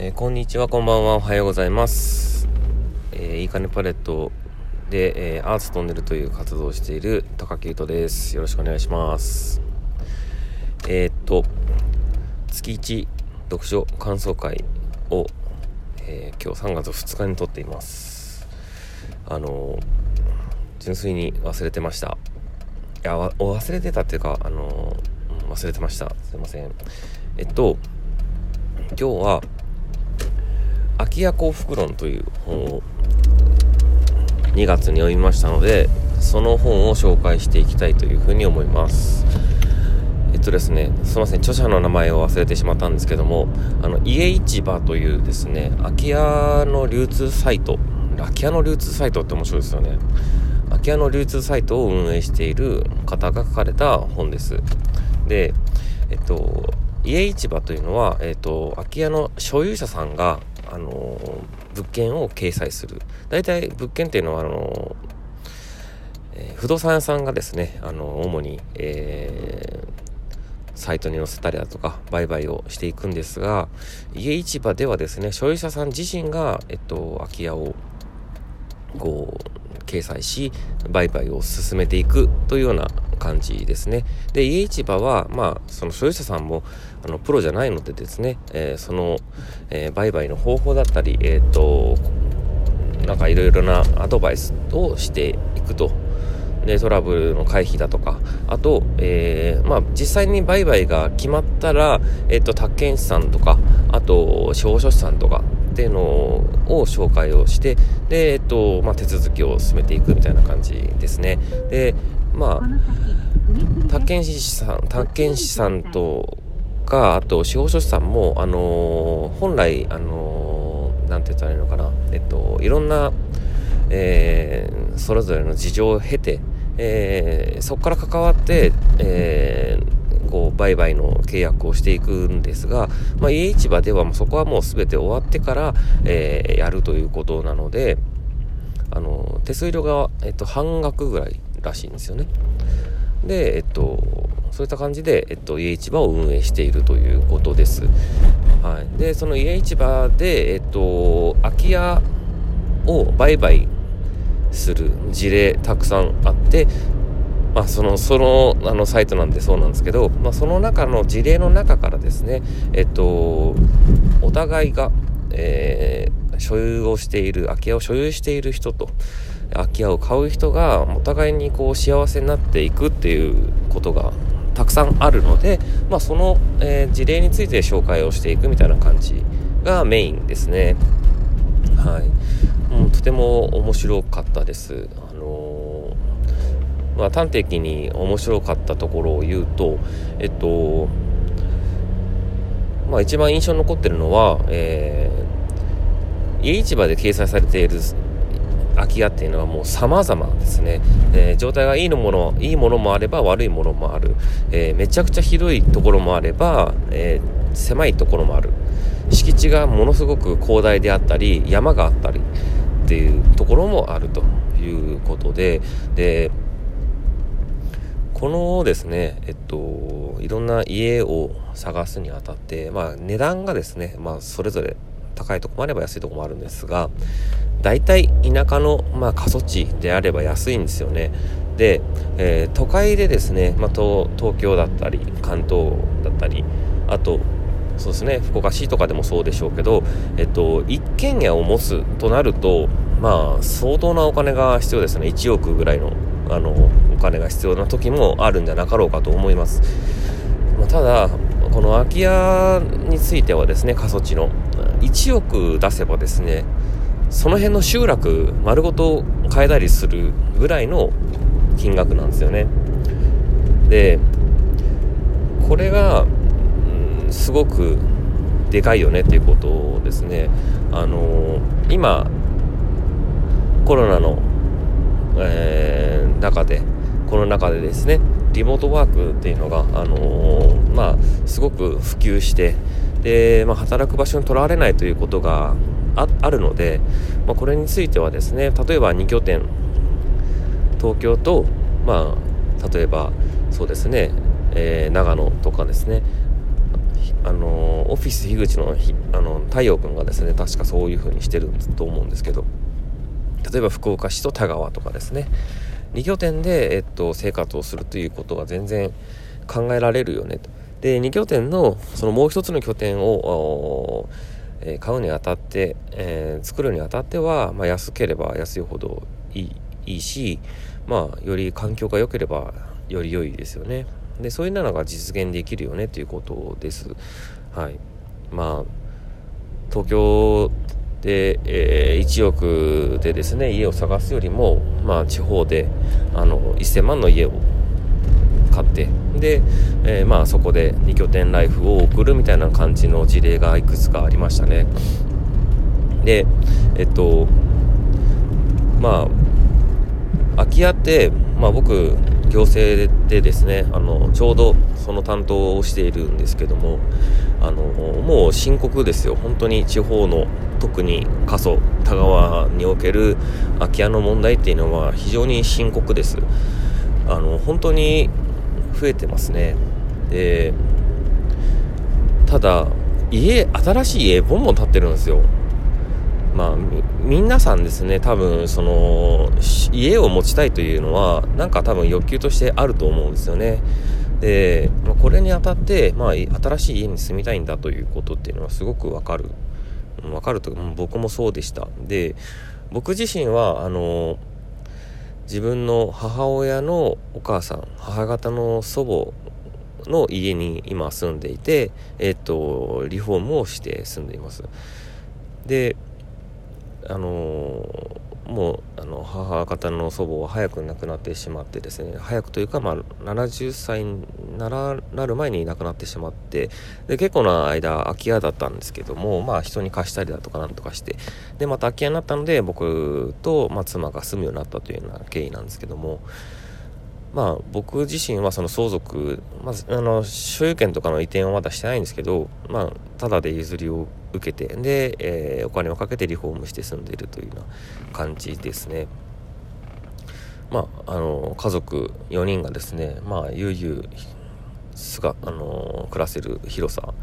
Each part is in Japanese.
えー、こんにちは、こんばんは、おはようございます。えー、いいかねパレットで、えー、アーツトンネルという活動をしている高木優斗です。よろしくお願いします。えー、っと、月1読書感想会を、え、今日3月2日に撮っています。あの純粋に忘れてました。いや、忘れてたっていうか、あの忘れてました。すいません。えっと、今日は、空き家幸福論という本を2月に読みましたのでその本を紹介していきたいというふうに思います。えっとですねすいません著者の名前を忘れてしまったんですけどもあの家市場というですね空き家の流通サイト空き家の流通サイトって面白いですよね。空き家の流通サイトを運営している方が書かれた本です。でえっと家市場というのは、えっと、空き家の所有者さんがあの物件を掲載する大体物件っていうのはあの、えー、不動産屋さんがですねあの主に、えー、サイトに載せたりだとか売買をしていくんですが家市場ではですね所有者さん自身が、えっと、空き家をこう掲載し売買を進めていくというような感じですね。で、家市場は、まあ、その所有者さんも、あの、プロじゃないのでですね、えー、その、えー、売買の方法だったり、えっ、ー、と、なんかいろいろなアドバイスをしていくと。で、トラブルの回避だとか、あと、えー、まあ、実際に売買が決まったら、えっ、と、宅建士さんとか、あと、司法書士さんとか、っていうのを紹介をして、で、えっと、まあ、手続きを進めていくみたいな感じですね。で、まあ、宅建士さん、宅建士さんとか、あと、司法書士さんも、あのー、本来、あのー、なんて言ったらいいのかな、えっと、いろんな、えー、それぞれの事情を経て、えー、そこから関わって、えー、こう売買の契約をしていくんですが、まあ、家市場ではそこはもう全て終わってから、えー、やるということなのであの手数料が、えっと、半額ぐらいらしいんですよね。で、えっと、そういった感じで、えっと、家市場を運営しているということです。はい。で、その家市場で、えっと、空き家を売買する事例たくさんあって、まあ、その、その、あの、サイトなんでそうなんですけど、まあ、その中の事例の中からですね、えっと、お互いが、えー、所有をしている、空き家を所有している人と、空き家を買う人がお互いにこう幸せになっていくっていうことがたくさんあるので、まあ、その、えー、事例について紹介をしていくみたいな感じがメインですね。はい。うん、とても面白かったです。あのー、まあ、端的に面白かったところを言うと、えっと、まあ、一番印象に残ってるのは、えー、家市場で掲載されている空き家っていうのはもう様々ですね、えー、状態がいいのものいいものもあれば悪いものもある、えー、めちゃくちゃ広いところもあれば、えー、狭いところもある。敷地がものすごく広大であったり山があったりっていうところもあるということで。でこのですね、えっと、いろんな家を探すにあたって、まあ、値段がですね、まあ、それぞれ高いとこもあれば安いとこもあるんですが、大体田舎の、まあ、過疎地であれば安いんですよね。で、えー、都会でですね、まあ、東京だったり関東だったりあとそうですね福岡市とかでもそうでしょうけど、えっと、一軒家を持つとなるとまあ相当なお金が必要ですね1億ぐらいのあのお金が必要な時もあるんじゃなかろうかと思います、まあ、ただこの空き家についてはですね過疎地の1億出せばですねその辺の集落丸ごと変えたりするぐらいの金額なんですよね。でこれが、うん、すごくでかいよねっていうことですね。あのー、今コロナの、えー、中でこの中でですねリモートワークっていうのが、あのー、まあ、すごく普及してで、まあ、働く場所にとらわれないということがあるので、まあ、これについてはですね例えば2拠点東京とまあ例えばそうですね、えー、長野とかですねあのオフィス樋口のあの太陽君がですね確かそういう風にしてると思うんですけど例えば福岡市と田川とかですね2拠点で、えっと、生活をするということが全然考えられるよねと。で2拠点のそのもう一つの拠点を、え、買うにあたって、えー、作るにあたっては、まあ、安ければ安いほどいいいいし、まあ、より環境が良ければより良いですよね。でそういうのが実現できるよねということです。はい、まあ東京で、えー、1億でですね家を探すよりも、まあ、地方であの1000万の家を買ってで、えー、まあそこで2拠点ライフを送るみたいな感じの事例がいくつかありましたね。でえっとまあ空き家って、まあ、僕行政でですねあのちょうどその担当をしているんですけどもあのもう深刻ですよ。本当に地方の特に過疎田川における空き家の問題っていうのは非常に深刻です。あの本当に増えてますね。でただ家新しい家ボンボン建ってるんですよ。まあ、皆さんですね。多分その家を持ちたいというのはなんか多分欲求としてあると思うんですよね。で、これにあたって、まあ、新しい家に住みたいんだということっていうのはすごくわかる。わかると僕もそうでした。で僕自身はあの自分の母親のお母さん母方の祖母の家に今住んでいて、えっ、と、リフォームをして住んでいます。で、あのもうあの母方の祖母は早く亡くなってしまってですね早くというか、まあ、70歳にななる前に亡くなってしまってで結構な間空き家だったんですけども、まあ、人に貸したりだとかなんとかしてでまた空き家になったので僕と、まあ、妻が住むようになったというような経緯なんですけども。まあ僕自身はその相続、まずあの所有権とかの移転はまだしてないんですけど、まあ、ただで譲りを受けてで、えー、お金をかけてリフォームして住んでいるというような感じですね。まあ、あの家族4人がですね、まあ、悠々すが、あの暮らせる広さ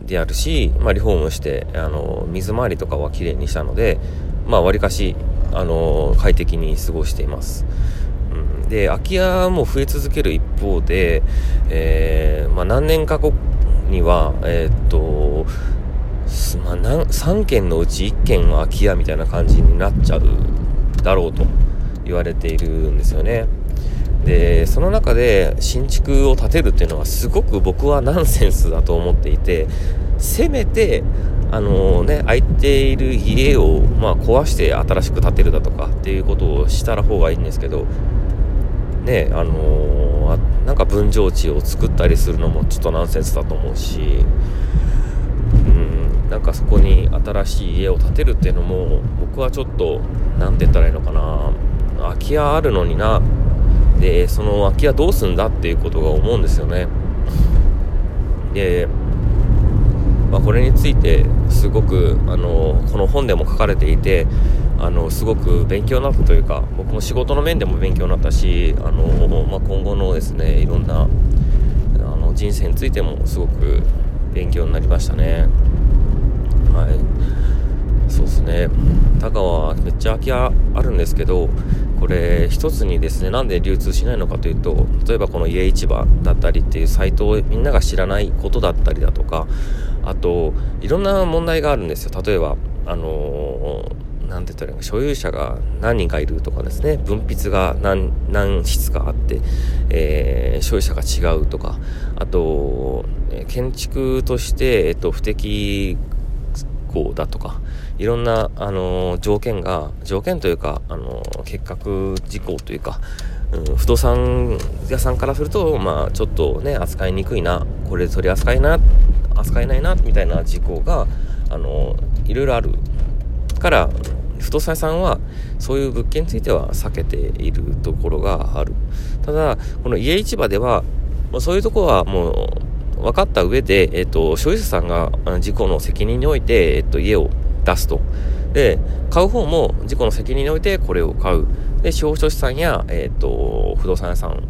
であるし、まあ、リフォームしてあの水回りとかはきれいにしたのでわり、あ、かしあの快適に過ごしています。で空き家も増え続ける一方で、えー、まあ、何年か後には、えー、っとまあ、3軒のうち1軒は空き家みたいな感じになっちゃうだろうと言われているんですよね。でその中で新築を建てるっていうのはすごく僕はナンセンスだと思っていてせめてあのね空いている家を、まあ、壊して新しく建てるだとかっていうことをしたら方がいいんですけどねあのー、なんか分譲地を作ったりするのもちょっとナンセンスだと思うしうんなんかそこに新しい家を建てるっていうのも僕はちょっと何て言ったらいいのかな空き家あるのにな。でその空き家どうすんだっていうことが思うんですよね。で、まあ、これについてすごくあのこの本でも書かれていてあのすごく勉強になったというか僕も仕事の面でも勉強になったしあの、まあ、今後のですねいろんなあの人生についてもすごく勉強になりましたね。はい。そうですね。高はめっちゃ空き家あるんですけどこれ一つにですねなんで流通しないのかというと例えばこの家市場だったりっていうサイトをみんなが知らないことだったりだとかあといろんな問題があるんですよ。例えばあのー何て言ったらいい所有者が何人かいるとかですね分泌が何何室かあって、えー、所有者が違うとかあと建築として、えっと、不適合だとかいろんな、あの条件が条件というか、あの結核事項というか、うん、不動産屋さんからすると、まあ、ちょっとね扱いにくいなこれ取り扱いな扱えないなみたいな事項が、あのいろいろあるから不動産屋さんはそういう物件については避けているところがある。ただこの家市場ではそういうとこはもう分かった上で、えっと、所有者さんが事故の責任において、えっと、家を出すと。で買う方も事故の責任においてこれを買う。で司法書士さんや、えっと、不動産屋さん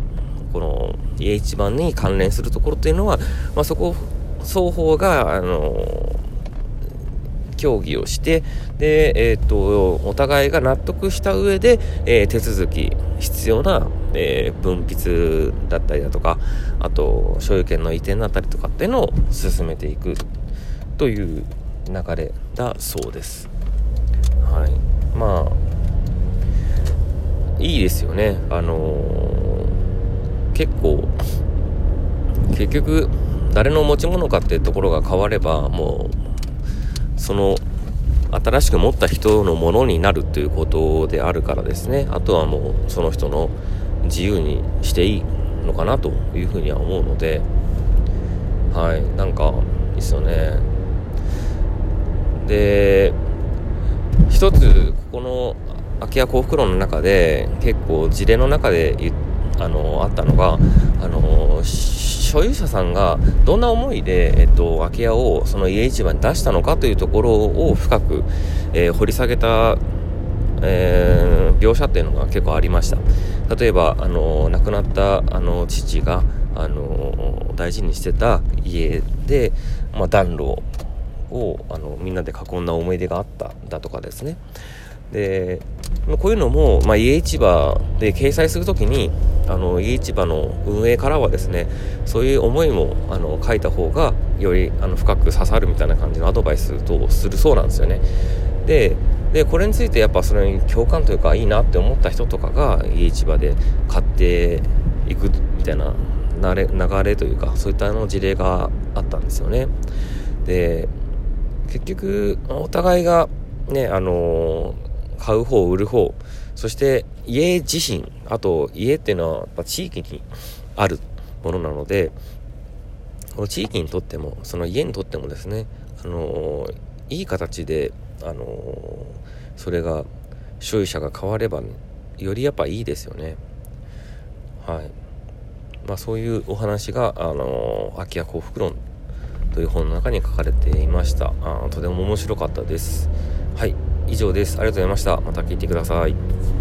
この家一番に関連するところっていうのは、まあ、そこ双方が、あの協議をしてで、えーと、お互いが納得した上で、えー、手続き必要な、えー、分泌だったりだとかあと所有権の移転だったりとかっていうのを進めていくという流れだそうです。はい、まあいいですよね。あのー、結構結局誰の持ち物かっていうところが変わればもうその新しく持った人のものになるということであるからですね。あとはもうその人の自由にしていいのかなというふうには思うので。はい。なんかいいですよね。で一つここの空き家幸福論の中で結構事例の中であのあったのがあの所有者さんがどんな思いで、えっと、空き家をその家市場に出したのかというところを深く、えー、掘り下げた、えー、描写っていうのが結構ありました。例えばあの亡くなったあの父があの大事にしてた家で、まあ、暖炉をあのみんなで囲んだ思い出があっただとかですね。でこういうのも、まあ、家市場で掲載するときにあの家市場の運営からはですねそういう思いもあの書いた方がよりあの深く刺さるみたいな感じのアドバイスとするそうなんですよね。ででこれについてやっぱそれに共感というかいいなって思った人とかが家市場で買っていくみたいな流れ流れというかそういったの事例があったんですよね。で結局お互いがねあのー買う方、売る方、そして家自身、あと家っていうのはやっぱ地域にあるものなので、この地域にとっても、その家にとってもですね、あのー、いい形で、あのー、それが、所有者が変われば、ね、よりやっぱいいですよね。はい。まあそういうお話が、あのー、空き家幸福論という本の中に書かれていました。あとても面白かったです。はい。以上です。ありがとうございました。また聞いてください。